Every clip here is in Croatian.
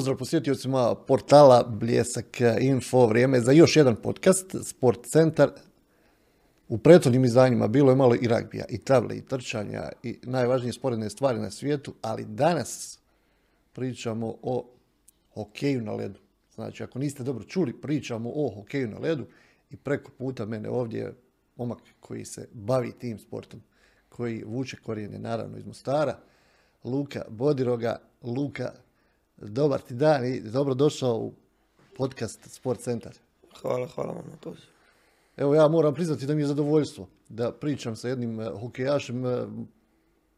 pozdrav posjetiocima portala Bljesak Info. Vrijeme za još jedan podcast, Sport Centar. U prethodnim izdanjima bilo je malo i ragbija, i table, i trčanja, i najvažnije sporedne stvari na svijetu, ali danas pričamo o hokeju na ledu. Znači, ako niste dobro čuli, pričamo o hokeju na ledu i preko puta mene ovdje je momak koji se bavi tim sportom, koji vuče korijene naravno iz Mostara, Luka Bodiroga. Luka, dobar ti dan i dobro došao u podcast Sport Centar. Hvala, hvala vam na pozivu. Evo ja moram priznati da mi je zadovoljstvo da pričam sa jednim eh, hokejašem, eh,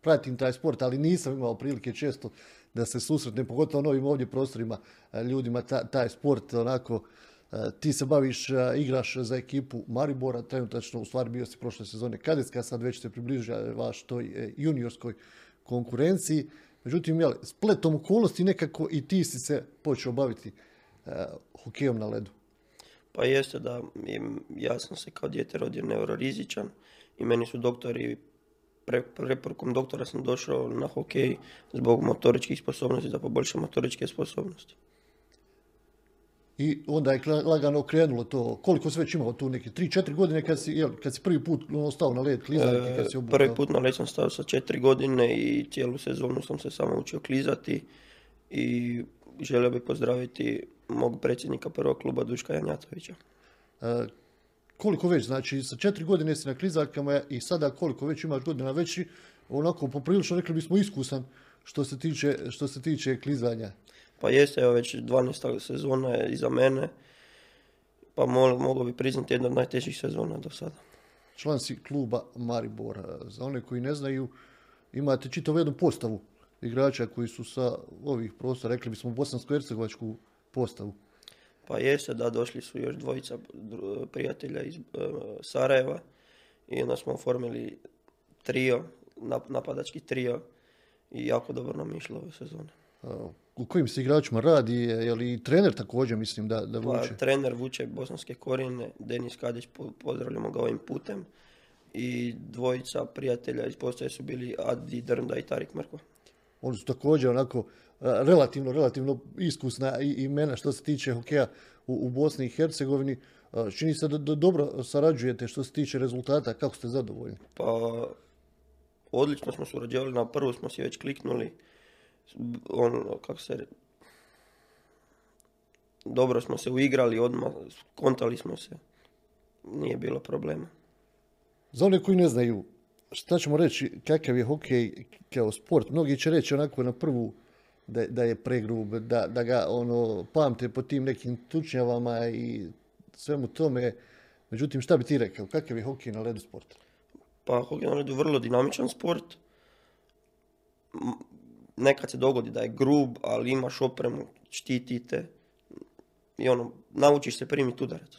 pratim taj sport, ali nisam imao prilike često da se susretnem, pogotovo na ovim ovdje prostorima eh, ljudima, ta- taj sport onako, ti se baviš, igraš za ekipu Maribora, trenutačno u stvari bio si prošle sezone kadetska, sad već se približavaš toj juniorskoj konkurenciji. Međutim, jel, spletom okolnosti nekako i ti si se počeo baviti eh, hokejom na ledu. Pa jeste da ja sam se kao dijete rodio neurorizičan i meni su doktori, pre, preporukom doktora sam došao na hokej zbog motoričkih sposobnosti, da poboljšam motoričke sposobnosti. I onda je lagano krenulo to, koliko si već imao tu neke 3-4 godine kad si, jel, kad si prvi put ono, stao na led klizaljke, kad si obukao. prvi put na led sam stao sa četiri godine i cijelu sezonu sam se samo učio klizati i želio bih pozdraviti mog predsjednika prvog kluba Duška Janjatovića. E, koliko već, znači sa 4 godine si na klizaljkama i sada koliko već imaš godina već i onako poprilično rekli bismo iskusan što se tiče, što se tiče klizanja. Pa jeste, evo već 12. sezona je iza mene, pa mo- mogu bi priznati jedna od najtežih sezona do sada. Član si kluba Maribora. Za one koji ne znaju, imate čitavu jednu postavu igrača koji su sa ovih prostora, rekli bismo bosansko-hercegovačku postavu. Pa jeste da došli su još dvojica prijatelja iz e, Sarajeva i onda smo oformili trio, nap- napadački trio i jako dobro nam išlo ove sezone. U kojim se igračima radi, je li i trener također, mislim da, da Pa, vuče? trener vuče bosanske korijene, Denis Kadić, po- pozdravljamo ga ovim putem. I dvojica prijatelja iz postaje su bili Adi Drnda i Tarik Mrkva. Oni su također onako relativno, relativno iskusna i- imena što se tiče hokeja u, u Bosni i Hercegovini. Čini se da, da dobro sarađujete što se tiče rezultata, kako ste zadovoljni? Pa, odlično smo surađivali, na prvu smo si već kliknuli, ono, kako se, dobro smo se uigrali odmah, kontali smo se, nije bilo problema. Za one koji ne znaju, šta ćemo reći, kakav je hokej kao sport? Mnogi će reći onako na prvu da, da je pregrub, da, da ga ono, pamte po tim nekim tučnjavama i svemu tome. Međutim, šta bi ti rekao, kakav je hokej na ledu sport? Pa hokej na ledu je vrlo dinamičan sport. Nekad se dogodi da je grub, ali imaš opremu, štitite. I ono, naučiš se primiti udarac.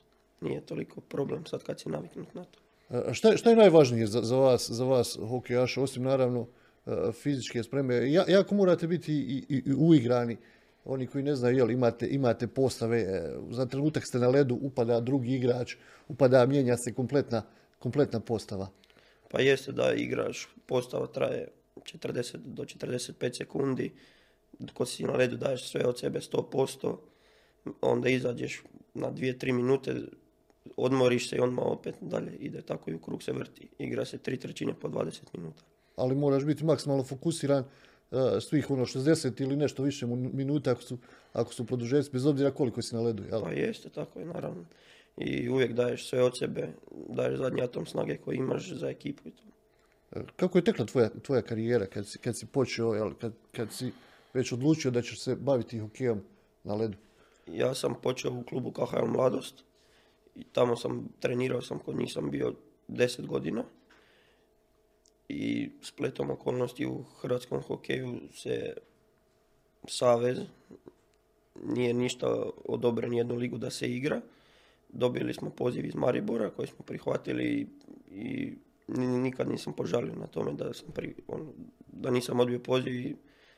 Nije toliko problem sad kad si naviknut na to. A Šta, je- šta je najvažnije za, za vas, za vas hokejaša, osim naravno e, fizičke spreme? Ja, jako morate biti i, i, i uigrani. Oni koji ne znaju, jel, imate, imate postave, e, za trenutak ste na ledu, upada drugi igrač, upada, mijenja se kompletna, kompletna postava. Pa jeste da igraš, postava traje 40 do 45 sekundi, ko si na ledu daješ sve od sebe 100%, onda izađeš na 2-3 minute, odmoriš se i odmah opet dalje ide, tako i u krug se vrti. Igra se tri trećine po 20 minuta. Ali moraš biti maksimalno fokusiran e, svih ono 60 ili nešto više minuta ako su, ako su produžeci, bez obzira koliko si na ledu. Jel? Pa jeste, tako je naravno. I uvijek daješ sve od sebe, daješ zadnji atom snage koji imaš za ekipu i to. Kako je tekla tvoja, tvoja karijera kad si, kad si počeo, jel, kad, kad si već odlučio da ćeš se baviti hokejom na ledu? Ja sam počeo u klubu KHL Mladost i tamo sam trenirao sam kod njih sam bio 10 godina i spletom okolnosti u hrvatskom hokeju se savez nije ništa odobren jednu ligu da se igra. Dobili smo poziv iz Maribora koji smo prihvatili i nikad nisam požalio na tome da, sam pri, ono, da nisam odbio poziv i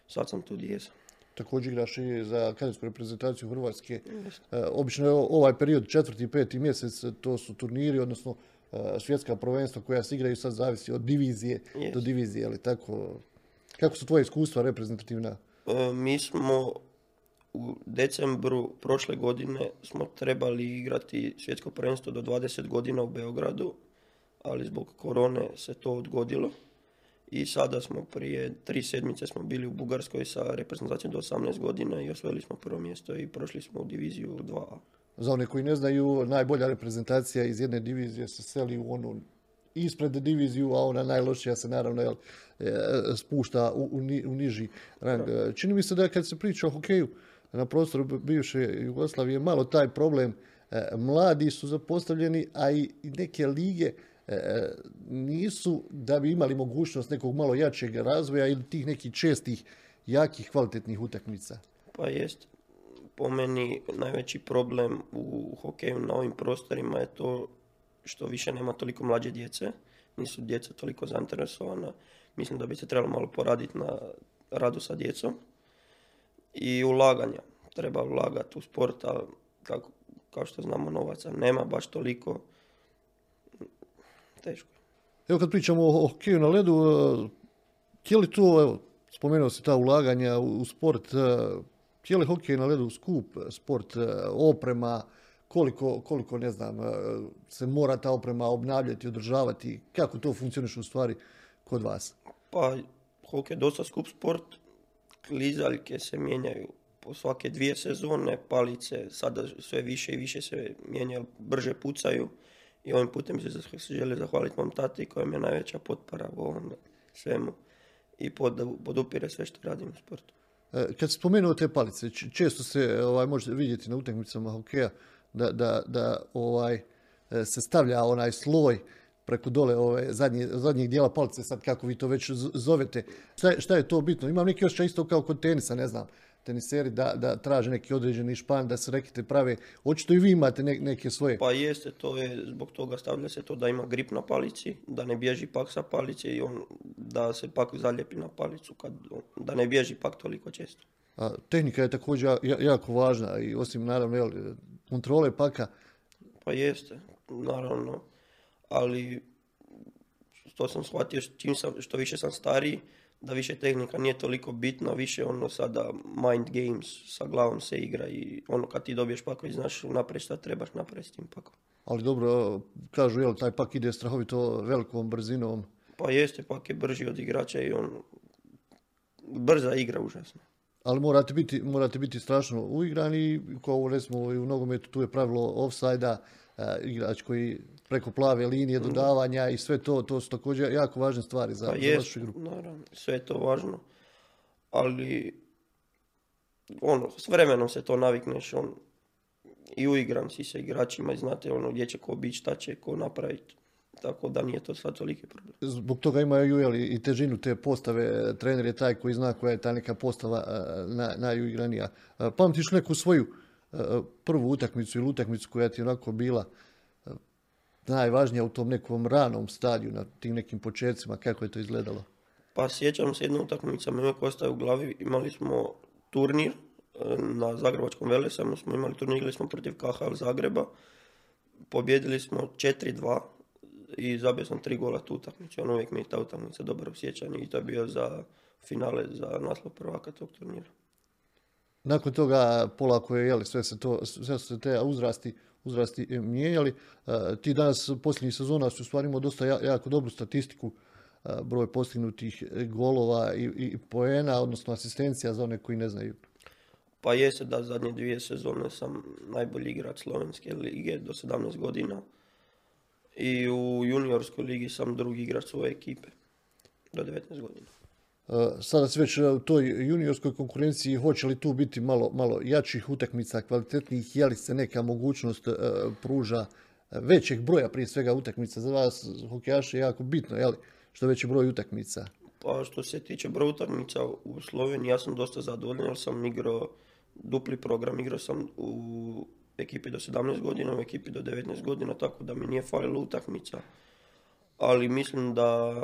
sad sam tu gdje jesam. Također igraš i za kadetsku reprezentaciju Hrvatske. E, obično je ovaj period, četvrti i peti mjesec, to su turniri, odnosno e, svjetska prvenstva koja se igraju, sad zavisi od divizije do divizije, ali tako. Kako su tvoje iskustva reprezentativna? E, mi smo u decembru prošle godine smo trebali igrati svjetsko prvenstvo do 20 godina u Beogradu, ali zbog korone se to odgodilo. I sada smo prije tri sedmice smo bili u Bugarskoj sa reprezentacijom do 18 godina i osvojili smo prvo mjesto i prošli smo u diviziju 2. Za one koji ne znaju, najbolja reprezentacija iz jedne divizije se seli u onu ispred diviziju, a ona najlošija se naravno jel, e, spušta u, u, ni- u niži rang. Čini mi se da kad se priča o hokeju na prostoru bivše Jugoslavije, malo taj problem, e, mladi su zapostavljeni, a i neke lige nisu da bi imali mogućnost nekog malo jačeg razvoja ili tih nekih čestih, jakih, kvalitetnih utakmica. Pa jest, po meni najveći problem u hokeju na ovim prostorima je to što više nema toliko mlađe djece, nisu djeca toliko zainteresovana. Mislim da bi se trebalo malo poraditi na radu sa djecom i ulaganja. Treba ulagati u sport, a kako, kao što znamo novaca nema baš toliko. Teško. Evo kad pričamo o hokeju na ledu, e, je li to, evo, spomenuo se ta ulaganja u u sport, e, je li hokej na ledu skup sport, e, oprema, koliko, koliko ne znam, se mora ta oprema obnavljati, održavati, kako to funkcioniše u stvari kod vas? Pa, hokej je dosta skup sport. Klizaljke se mijenjaju po svake dvije sezone, palice sada sve više i više se mijenjaju, brže pucaju. I ovim putem se želim zahvaliti mom tati kojem je najveća potpora u ovom svemu i pod, podupire sve što radim u sportu. E, Kad spomenuo te palice, često se ovaj, može vidjeti na utakmicama hokeja da, da, da ovaj, e, se stavlja onaj sloj preko dole ove zadnje, zadnjeg dijela palice, sad kako vi to već zovete. Šta, je- šta je to bitno? Imam neki osjećaj isto kao kod tenisa, ne znam, teniseri da, da traže neki određeni špan, da se rekete prave. Očito i vi imate ne- neke svoje. Pa jeste, to je zbog toga stavlja se to da ima grip na palici, da ne bježi pak sa palice i on, da se pak zaljepi na palicu, kad, da ne bježi pak toliko često. A, tehnika je također ja- jako važna i osim naravno jel, kontrole paka, Pa jeste, naravno, ali to sam shvatio čim sam, što više sam stariji, da više tehnika nije toliko bitna, više ono sada mind games, sa glavom se igra i ono kad ti dobiješ pakao i znaš naprijed šta trebaš napraviti s tim pakom. ali dobro, kažu jel, taj pak ide strahovito velikom brzinom. Pa jeste, pak je brži od igrača i on brza igra užasno. Ali morate biti, morate biti strašno uigrani, kao recimo i u nogometu tu je pravilo offside-a, e, igrač koji preko plave linije dodavanja i sve to, to su također jako važne stvari za, Pa za jest, vašu igru. naravno, sve je to važno, ali ono, s vremenom se to navikneš, on, i uigran si sa igračima i znate ono gdje će ko biti, šta će ko napraviti, tako da nije to sad toliki problem. Zbog toga imaju jel, i težinu te postave, trener je taj koji zna koja je ta neka postava e, na, najuigranija. E, Pamtiš neku svoju e, prvu utakmicu ili utakmicu koja ti je onako bila najvažnija u tom nekom ranom stadiju, na tim nekim početcima, kako je to izgledalo? Pa sjećam se jedne utakmice, mi uvijek ostaje u glavi, imali smo turnir e, na Zagrebačkom Velesajmu, smo imali turnir, igrali smo protiv KHL Zagreba, pobjedili smo 4-2 i zabio sam tri gola tu utakmicu, on uvijek mi je ta utakmica dobro u sjećanju i to je bio za finale za naslov prvaka tog turnira. Nakon toga polako je, jeli, sve se to, sve su se te uzrasti, uzrasti e, mijenjali. E, ti danas posljednjih sezona su u stvari imao dosta ja- jako dobru statistiku, e, broj postignutih golova i, i poena, odnosno asistencija za one koji ne znaju. Pa jeste da zadnje dvije sezone sam najbolji igrač Slovenske lige do 17 godina i u juniorskoj ligi sam drugi igrač svoje ekipe do 19 godina. E, Sada se već u toj juniorskoj konkurenciji, hoće li tu biti malo, malo jačih utakmica, kvalitetnijih, je li se neka mogućnost e, pruža e, većeg broja prije svega utakmica za vas hokejaše jako bitno, je li, što veći broj utakmica. Pa što se tiče broja utakmica u Sloveniji, ja sam dosta zadovoljan jer sam igrao dupli program, igrao sam u ekipi do 17 godina, u ekipi do 19 godina, tako da mi nije falilo utakmica. Ali mislim da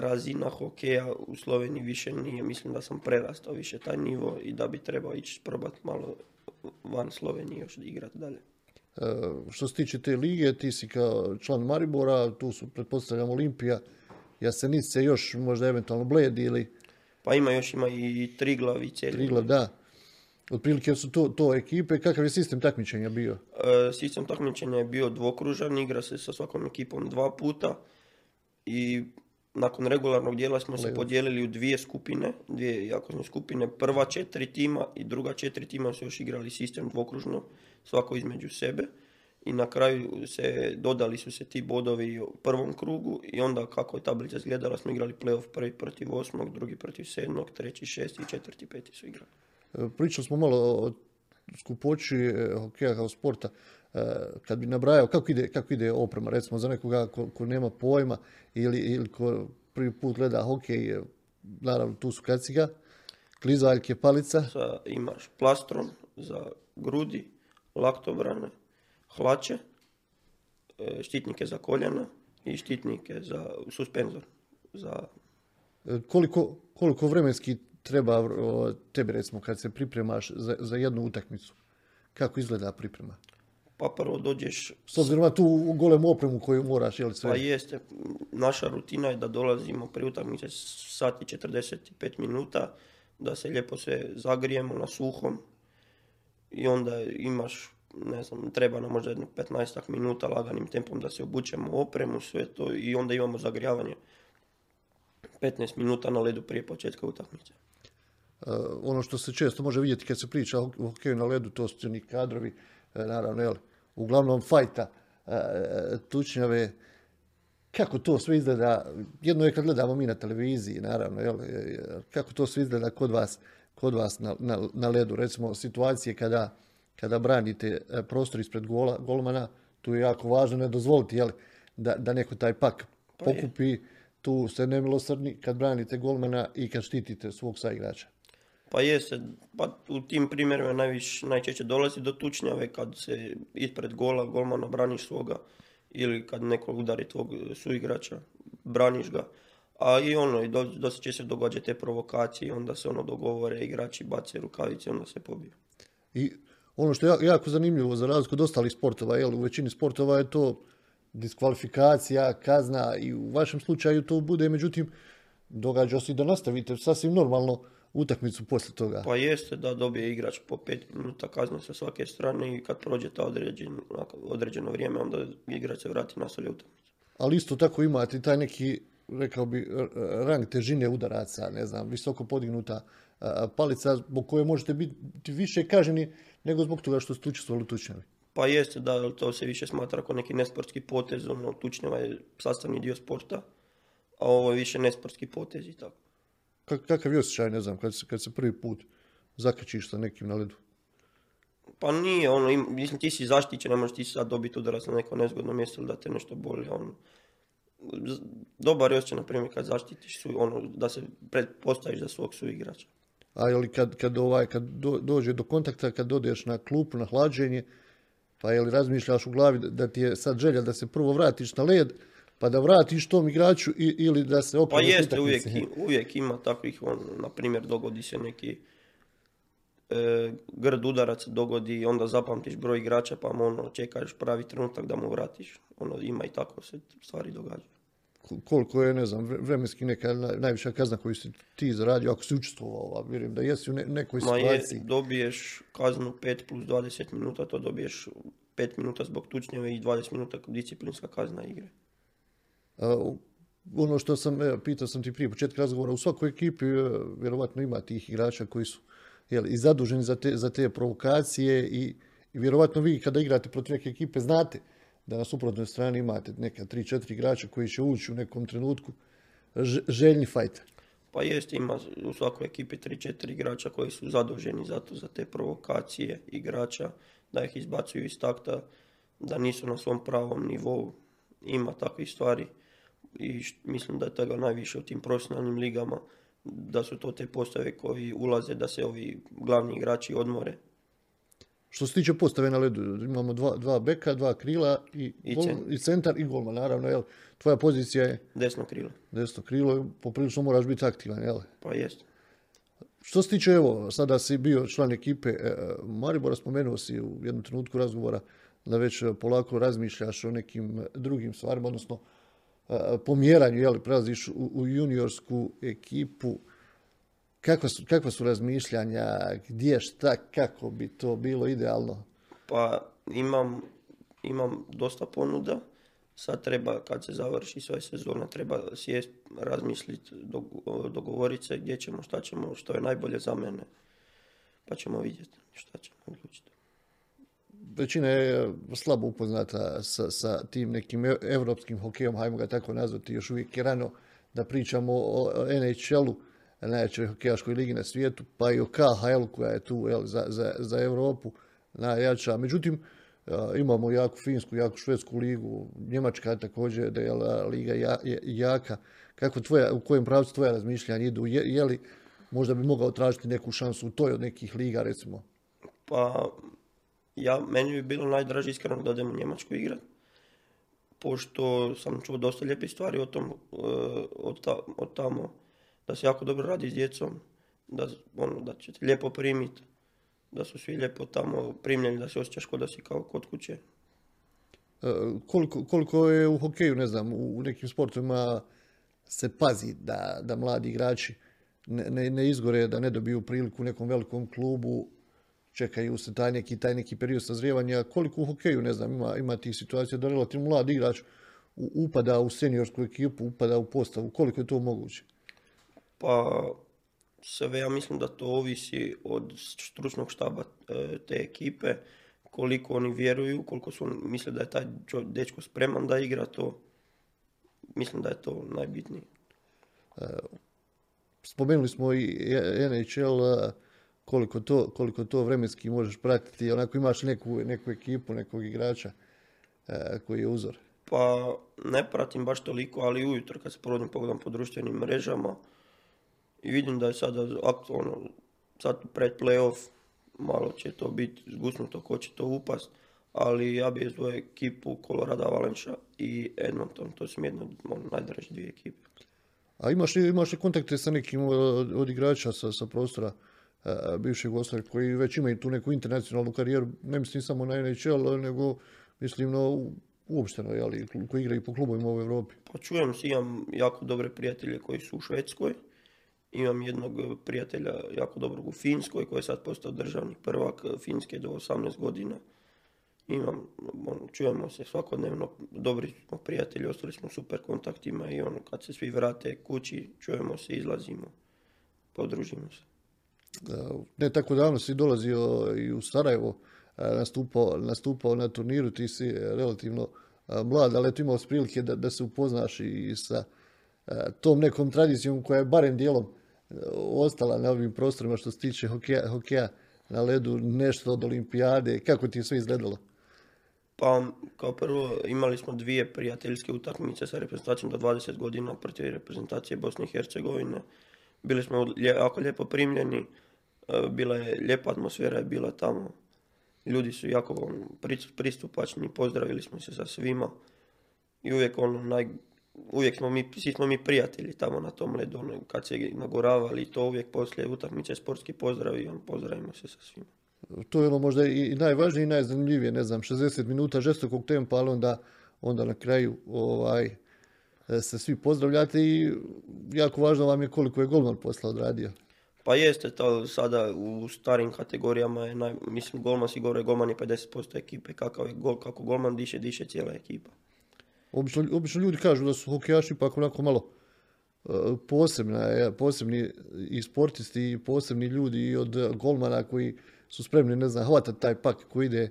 razina hokeja u Sloveniji više nije, mislim da sam prerastao više taj nivo i da bi trebao ići probati malo van Slovenije još igrati dalje. E, Što se tiče te lige, ti si kao član Maribora, tu su, pretpostavljam, Olimpija, Jasenice, još možda eventualno Bled ili Pa ima još ima i Triglav i Celje. Triglav, da. Otprilike su to, to ekipe. Kakav je sistem takmičenja bio? E, sistem takmičenja je bio dvokružan, igra se sa svakom ekipom dva puta i nakon regularnog dijela smo se podijelili u dvije skupine, dvije jakosne skupine. Prva četiri tima i druga četiri tima su još igrali sistem dvokružno, svako između sebe. I na kraju se dodali su se ti bodovi u prvom krugu i onda kako je tablica izgledala smo igrali playoff prvi protiv osmog, drugi protiv sedmog, treći šesti i četvrti peti su igrali. E, pričali smo malo o skupoći e, hokeja kao sporta. E, kad bi nabrajao kako ide, kako ide oprema, recimo za nekoga ko, ko nema pojma ili, ili ko prvi put gleda hokej, naravno tu su kaciga, klizaljke, palica. Sa, imaš plastron za grudi, laktobrane, hlače, štitnike za koljena i štitnike za suspenzor. Za... Koliko, koliko vremenski treba tebi recimo kad se pripremaš za, za jednu utakmicu? Kako izgleda priprema? Pa prvo dođeš... S obzirom na tu golemu opremu koju moraš, jel sve? Pa jeste. Naša rutina je da dolazimo pri utakmice sati 45 minuta, da se lijepo se zagrijemo na suhom i onda imaš, ne znam, treba nam možda jedno 15 minuta laganim tempom da se obučemo opremu, sve to i onda imamo zagrijavanje 15 minuta na ledu prije početka utakmice. Uh, ono što se često može vidjeti kad se priča o hokeju na ledu, to su oni kadrovi, uh, naravno, jel, uglavnom fajta, uh, tučnjave, kako to sve izgleda, jedno je kad gledamo mi na televiziji, naravno, jel, kako to sve izgleda kod vas, kod vas na, na, na ledu, recimo situacije kada, kada branite prostor ispred gola, golmana, tu je jako važno ne dozvoliti, jel, da, da neko taj pak pa pokupi, tu ste nemilosrdni kad branite golmana i kad štitite svog saigrača. Pa jeste, pa u tim primjerima najviš, najčešće dolazi do tučnjave kad se ispred gola golmana braniš svoga ili kad neko udari tvog suigrača, braniš ga. A i ono, i dosta će se događati te provokacije, onda se ono dogovore, igrači bace rukavice, onda se pobiju. I ono što je jako zanimljivo za razliku od ostalih sportova, jel, u većini sportova je to diskvalifikacija, kazna i u vašem slučaju to bude, međutim, događa se i da nastavite sasvim normalno utakmicu poslije toga. Pa jeste da dobije igrač po pet minuta kazne sa svake strane i kad prođe ta određen, određeno vrijeme, onda igrač se vrati na solje utakmicu. Ali isto tako imate taj neki, rekao bi, rang težine udaraca, ne znam, visoko podignuta palica zbog koje možete biti više kaženi nego zbog toga što ste učestvovali u tučnjavi. Pa jeste da to se više smatra kao neki nesportski potez, ono, tučnjava je sastavni dio sporta, a ovo je više nesportski potez i tako kakav je osjećaj, ne znam, kad se, kad se prvi put zakačiš sa nekim na ledu? Pa nije, ono, mislim, ti si zaštićen, ne možeš ti sad dobiti udarac na neko nezgodno mjesto ili da te nešto boli, ono. Dobar je osjećaj, na primjer, kad zaštitiš, su, ono, da se postaviš za svog suigrača. A je li kad, kad, ovaj, kad dođe do kontakta, kad dodeš na klupu, na hlađenje, pa je li razmišljaš u glavi da ti je sad želja da se prvo vratiš na led, pa da vratiš tom igraču ili da se opet... Pa jeste, uvijek, uvijek ima takvih, on, na primjer, dogodi se neki e, grd udarac, dogodi i onda zapamtiš broj igrača, pa ono, čekaš pravi trenutak da mu vratiš. Ono, ima i tako se stvari događaju. Koliko je, ne znam, vremenski neka najviša kazna koju si ti zaradio, ako si učestvovao, vjerujem da jesi u nekoj situaciji. Ma je, dobiješ kaznu 5 plus 20 minuta, to dobiješ 5 minuta zbog tučnjeve i 20 minuta disciplinska kazna igre ono što sam, evo, pitao sam ti prije početka razgovora, u svakoj ekipi e, vjerovatno ima tih igrača koji su jel, i zaduženi za te, za te provokacije i, i vjerovatno vi kada igrate protiv neke ekipe znate da na suprotnoj strani imate neka 3-4 igrača koji će ući u nekom trenutku željni fajter. Pa jest, ima u svakoj ekipi 3-4 igrača koji su zaduženi zato za te provokacije igrača, da ih izbacuju iz takta, da nisu na svom pravom nivou. Ima takvih stvari i mislim da je toga najviše u tim profesionalnim ligama, da su to te postave koji ulaze da se ovi glavni igrači odmore. Što se tiče postave na ledu, imamo dva, dva beka, dva krila i, I, i centar i golman, naravno, jel? Tvoja pozicija je... Desno krilo. Desno krilo, poprilično moraš biti aktivan, jel? Pa jest. Što se tiče, evo, sada si bio član ekipe e, Maribora, spomenuo si u jednom trenutku razgovora da već polako razmišljaš o nekim drugim stvarima, odnosno pomjeranju, jel, prelaziš u, juniorsku ekipu. Kakva su, kakva su razmišljanja, gdje, šta, kako bi to bilo idealno? Pa imam, imam dosta ponuda. Sad treba, kad se završi sve sezona, treba sjest, razmisliti, dogovoriti se gdje ćemo, šta ćemo, što je najbolje za mene. Pa ćemo vidjeti šta ćemo odlučiti. Većina je slabo upoznata sa, sa tim nekim europskim hokejom, hajmo ga tako nazvati, još uvijek je rano da pričamo o NHL-u, najjačoj hokejaškoj ligi na svijetu, pa i o KHL koja je tu jel, za, za, za Europu najjača. Međutim, imamo jaku finsku, jaku švedsku ligu, Njemačka također da je liga jaka. Kako tvoja, u kojem pravcu tvoja razmišljanja idu? Je, je, li možda bi mogao tražiti neku šansu u toj od nekih liga recimo? Pa ja, meni bi bilo najdraže iskreno da odem u Njemačku igrat. Pošto sam čuo dosta lijepih stvari o tom, e, od, ta, od tamo, da se jako dobro radi s djecom, da, ono, da će te lijepo primiti, da su svi lijepo tamo primljeni, da se osjećaš kod da si kao kod kuće. E, koliko, koliko je u hokeju, ne znam, u nekim sportovima se pazi da, da mladi igrači ne, ne, ne izgore, da ne dobiju priliku u nekom velikom klubu, čekaju se taj neki, taj neki period sazrijevanja. Koliko u hokeju, ne znam, ima, ima tih situacija da relativno mlad igrač upada u seniorsku ekipu, upada u postavu. Koliko je to moguće? Pa sve ja mislim da to ovisi od stručnog štaba e, te ekipe, koliko oni vjeruju, koliko su misle da je taj dečko spreman da igra to. Mislim da je to najbitnije. E, spomenuli smo i NHL, koliko to, koliko to vremenski možeš pratiti, onako imaš neku, neku ekipu, nekog igrača e, koji je uzor? Pa ne pratim baš toliko, ali ujutro kad se provodim pogledam po društvenim mrežama i vidim da je sada ono, sad pred playoff, malo će to biti zgusnuto ko će to upast, ali ja bih zvoju ekipu Colorado Avalanche i Edmonton, to su mi jedno najdraže dvije ekipe. A imaš li, imaš li kontakte sa nekim od, od igrača sa, sa prostora bivšeg Jugoslavije koji već imaju tu neku internacionalnu karijeru, ne mislim samo na NHL, nego mislim na uopšteno, jeli, koji igraju po klubovima u Europi. Pa čujem si, imam jako dobre prijatelje koji su u Švedskoj, imam jednog prijatelja jako dobrog u Finskoj koji je sad postao državni prvak Finske do 18 godina. Imam, on, čujemo se svakodnevno, dobri smo prijatelji, ostali smo super kontaktima i ono, kad se svi vrate kući, čujemo se, izlazimo, podružimo se ne tako davno si dolazio i u Sarajevo, nastupao, nastupao na turniru, ti si relativno mlad, ali eto imao prilike da, da se upoznaš i sa tom nekom tradicijom koja je barem dijelom ostala na ovim prostorima što se tiče hokeja, hokeja na ledu, nešto od olimpijade, kako ti je sve izgledalo? Pa, kao prvo, imali smo dvije prijateljske utakmice sa reprezentacijom do 20 godina protiv reprezentacije Bosne i Hercegovine. Bili smo jako lijepo primljeni, bila je lijepa atmosfera je bila tamo. Ljudi su jako pristupačni, pozdravili smo se sa svima. I uvijek ono, naj, uvijek smo mi, svi smo mi prijatelji tamo na tom ledu, ono, kad se nagoravali, to uvijek poslije utakmice sportski pozdrav on, pozdravimo se sa svima. To je ono možda i najvažnije i najzanimljivije, ne znam, 60 minuta žestokog tempa, ali onda, onda na kraju ovaj, se svi pozdravljate i jako važno vam je koliko je golman posla odradio. Pa jeste, to sada u starim kategorijama je, naj, mislim, golman si gore, golman je 50% ekipe, kakav je gol, kako golman diše, diše cijela ekipa. Obično, obično ljudi kažu da su hokejaši ipak onako malo uh, posebna, posebni i sportisti i posebni ljudi i od golmana koji su spremni, ne znam, hvatati taj pak koji ide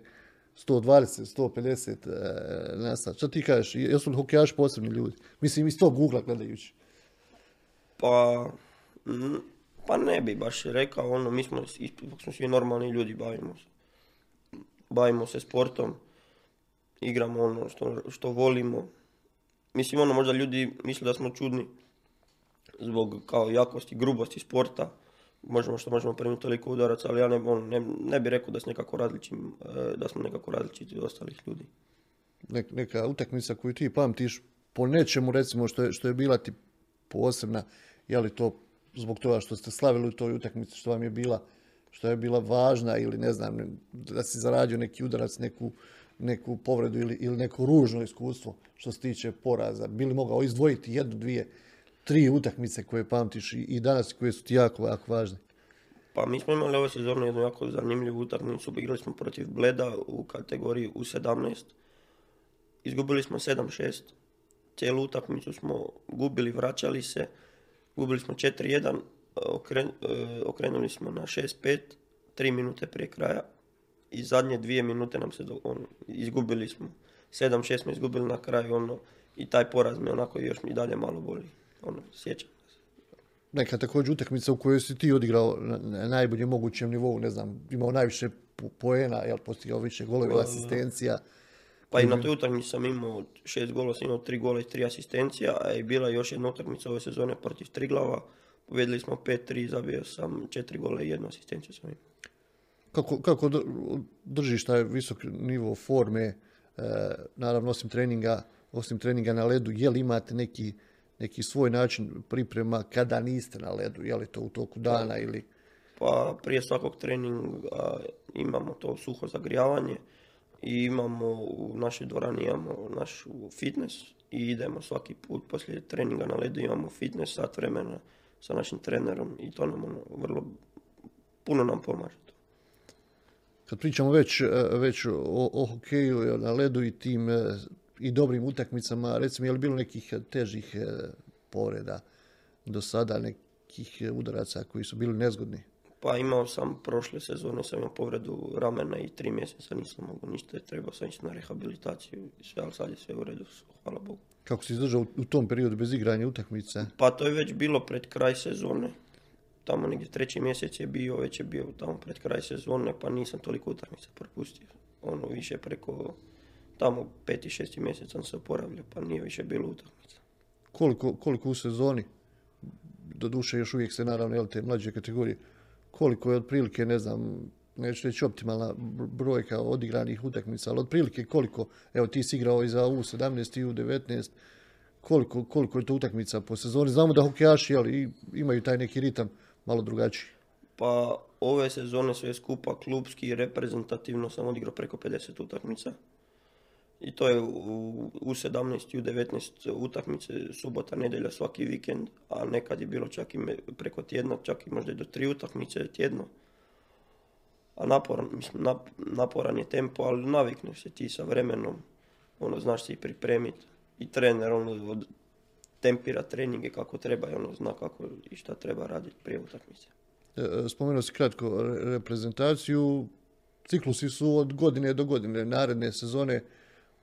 120, 150 uh, na sat. Šta ti kažeš, jesu li hokejaši posebni ljudi? Mislim, iz tog ugla gledajući. Pa, pa ne bi baš rekao, ono, mi smo, smo svi normalni ljudi, bavimo se. Bavimo se sportom, igramo ono što, što volimo. Mislim, ono, možda ljudi misle da smo čudni zbog kao jakosti, grubosti sporta. Možemo što možemo primiti toliko udaraca, ali ja ne, ono, ne, ne bi rekao da, nekako različim, e, da smo nekako različiti od ostalih ljudi. neka utakmica koju ti pamtiš po nečemu recimo što je, što je bila ti posebna, je li to zbog toga što ste slavili u toj utakmici, što vam je bila što je bila važna ili ne znam, da si zaradio neki udarac, neku, neku povredu ili, ili neko ružno iskustvo što se tiče poraza. Bili mogao izdvojiti jednu, dvije tri utakmice koje pamtiš i, i danas koje su ti jako, jako važne? Pa mi smo imali ove sezone jednu jako zanimljivu utakmicu. Igrali smo protiv Bleda u kategoriji U17. Izgubili smo 7-6. Cijelu utakmicu smo gubili, vraćali se. Gubili smo 4-1. Okren, e, okrenuli smo na 6-5. Tri minute prije kraja. I zadnje dvije minute nam se do, on, izgubili smo. 7-6 smo izgubili na kraju. Ono, I taj poraz me onako još mi dalje malo boli. Ono, sjećam neka također utakmica u kojoj si ti odigrao na najboljem mogućem nivou, ne znam, imao najviše poena, jel, postigao više golova, asistencija. Pa i na toj utakmici sam imao šest gola, sam imao tri gola i tri asistencija, a je bila još jedna utakmica ove sezone protiv Triglava. Povedali smo 5-3, zabio sam četiri gola i jednu asistenciju sam imao. Kako, kako držiš taj visok nivo forme, e, naravno osim treninga, osim treninga na ledu, je li imate neki neki svoj način priprema kada niste na ledu, je li to u toku dana ili... Pa prije svakog treninga imamo to suho zagrijavanje i imamo u našoj dvorani imamo naš fitness i idemo svaki put poslije treninga na ledu imamo fitness sat vremena sa našim trenerom i to nam ono vrlo puno nam pomaže. Kad pričamo već, već o, o hokeju na ledu i tim i dobrim utakmicama, recimo je li bilo nekih težih e, povreda do sada, nekih udaraca koji su bili nezgodni? Pa imao sam prošle sezone, sam imao povredu ramena i tri mjeseca nisam mogao ništa, trebao sam ići na rehabilitaciju i sve, ali sad je sve u redu, hvala Bogu. Kako si izdržao u tom periodu bez igranja utakmice? Pa to je već bilo pred kraj sezone. Tamo negdje treći mjesec je bio, već je bio tamo pred kraj sezone, pa nisam toliko utakmica propustio. Ono više preko tamo peti, šesti mjesec sam se oporavljao, pa nije više bilo utakmica. Koliko, koliko u sezoni, do duše još uvijek se naravno, jel te mlađe kategorije, koliko je otprilike, ne znam, neću reći optimalna brojka odigranih utakmica, ali otprilike koliko, evo ti si igrao i za U17 i U19, koliko, koliko je to utakmica po sezoni? Znamo da hokejaši jel, imaju taj neki ritam malo drugačiji. Pa ove sezone sve skupa klubski i reprezentativno sam odigrao preko 50 utakmica. I to je u, u 17 i u 19 utakmice, subota, nedelja, svaki vikend, a nekad je bilo čak i preko tjedna, čak i možda i do tri utakmice tjedno. A naporan, mislim, naporan je tempo, ali navikneš se ti sa vremenom, ono, znaš se i pripremiti. I trener, ono, tempira treninge kako treba i ono, zna kako i šta treba raditi prije utakmice. E, e, spomenuo si kratko reprezentaciju, ciklusi su od godine do godine, naredne sezone,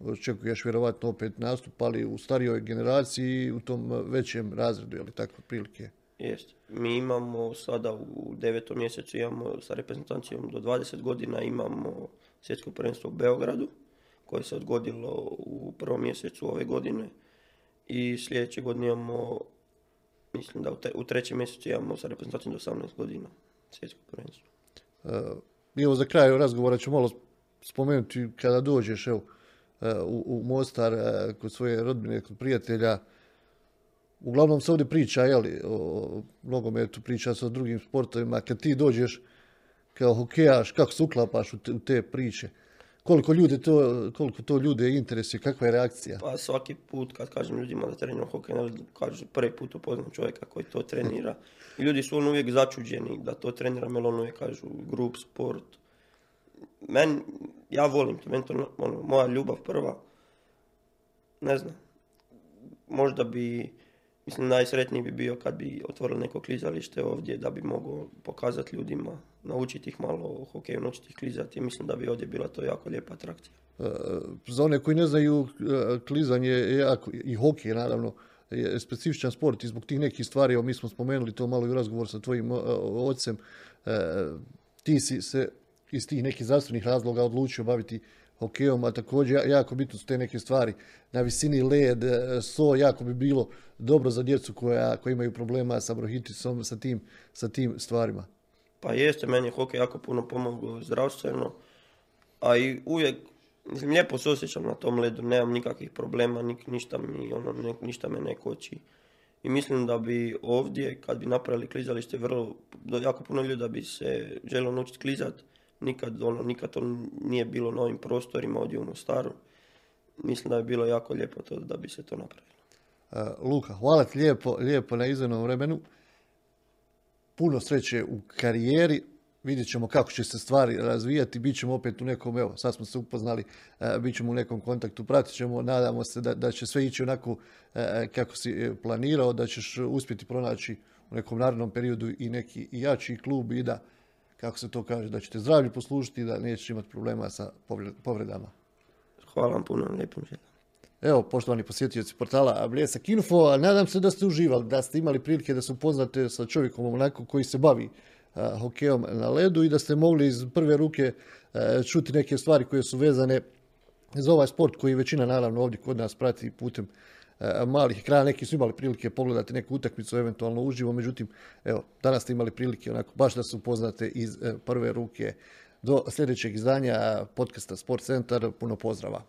očekuješ vjerovatno opet nastup, ali u starijoj generaciji u tom većem razredu, je li tako prilike? Jest. Mi imamo sada u devetom mjesecu imamo sa reprezentacijom do 20 godina imamo svjetsko prvenstvo u Beogradu koje se odgodilo u prvom mjesecu ove godine i sljedeće godine imamo mislim da u, trećem mjesecu imamo sa reprezentacijom do 18 godina svjetsko prvenstvo. Evo za kraj razgovora ću malo spomenuti kada dođeš, evo, E, u, u Mostar e, kod svoje rodbine, kod prijatelja. Uglavnom se ovdje priča, jeli, o nogometu, priča o drugim sportovima. Kad ti dođeš kao hokejaš, kako se uklapaš u te, priče? Koliko, ljude to, koliko to ljude interesuje, kakva je reakcija? Pa svaki put kad kažem ljudima da treniram hokej, kažu prvi put upoznam čovjeka koji to trenira. Ljudi su on uvijek začuđeni da to trenira, jer on uvijek kažu grup sport, men, ja volim to, meni to ono, moja ljubav prva, ne znam, možda bi, mislim najsretniji bi bio kad bi otvorili neko klizalište ovdje da bi mogao pokazati ljudima, naučiti ih malo o hokeju, naučiti ih klizati. Mislim da bi ovdje bila to jako lijepa atrakcija. E, za one koji ne znaju, e, klizanje je jako, i hokej naravno, je specifičan sport i zbog tih nekih stvari, evo mi smo spomenuli to malo i u razgovor sa tvojim ocem, e, ti si se iz tih nekih zdravstvenih razloga odlučio baviti hokejom, a također jako bitno su te neke stvari na visini led, e, so, jako bi bilo dobro za djecu koja, koja imaju problema sa brohitisom, sa tim, sa tim stvarima. Pa jeste, meni je hokej jako puno pomogao zdravstveno, a i uvijek, mislim, lijepo se osjećam na tom ledu, nemam nikakvih problema, ništa, mi, ono, ništa me ne koči. I mislim da bi ovdje, kad bi napravili klizalište, vrlo, jako puno ljudi da bi se želo naučiti klizati, nikad, ono, nikad to nije bilo na ovim prostorima ovdje u Mostaru. Mislim da je bilo jako lijepo to da bi se to napravilo. Luka, hvala ti lijepo, lijepo na izvenom vremenu. Puno sreće u karijeri. Vidjet ćemo kako će se stvari razvijati. Bit ćemo opet u nekom, evo, sad smo se upoznali, bit ćemo u nekom kontaktu, pratit ćemo, nadamo se da, da će sve ići onako kako si planirao, da ćeš uspjeti pronaći u nekom narednom periodu i neki jači klub i da, kako se to kaže, da ćete zdravlje poslužiti i da nećeš imati problema sa povredama. Hvala vam puno, lijepim Evo, poštovani posjetioci portala Bljesak Info, nadam se da ste uživali, da ste imali prilike da se upoznate sa čovjekom onako koji se bavi hokejom na ledu i da ste mogli iz prve ruke čuti neke stvari koje su vezane za ovaj sport koji većina naravno ovdje kod nas prati putem malih ekrana. Neki su imali prilike pogledati neku utakmicu eventualno uživo, međutim, evo, danas ste imali prilike onako baš da se upoznate iz prve ruke do sljedećeg izdanja podcasta Sport Centar. Puno pozdrava.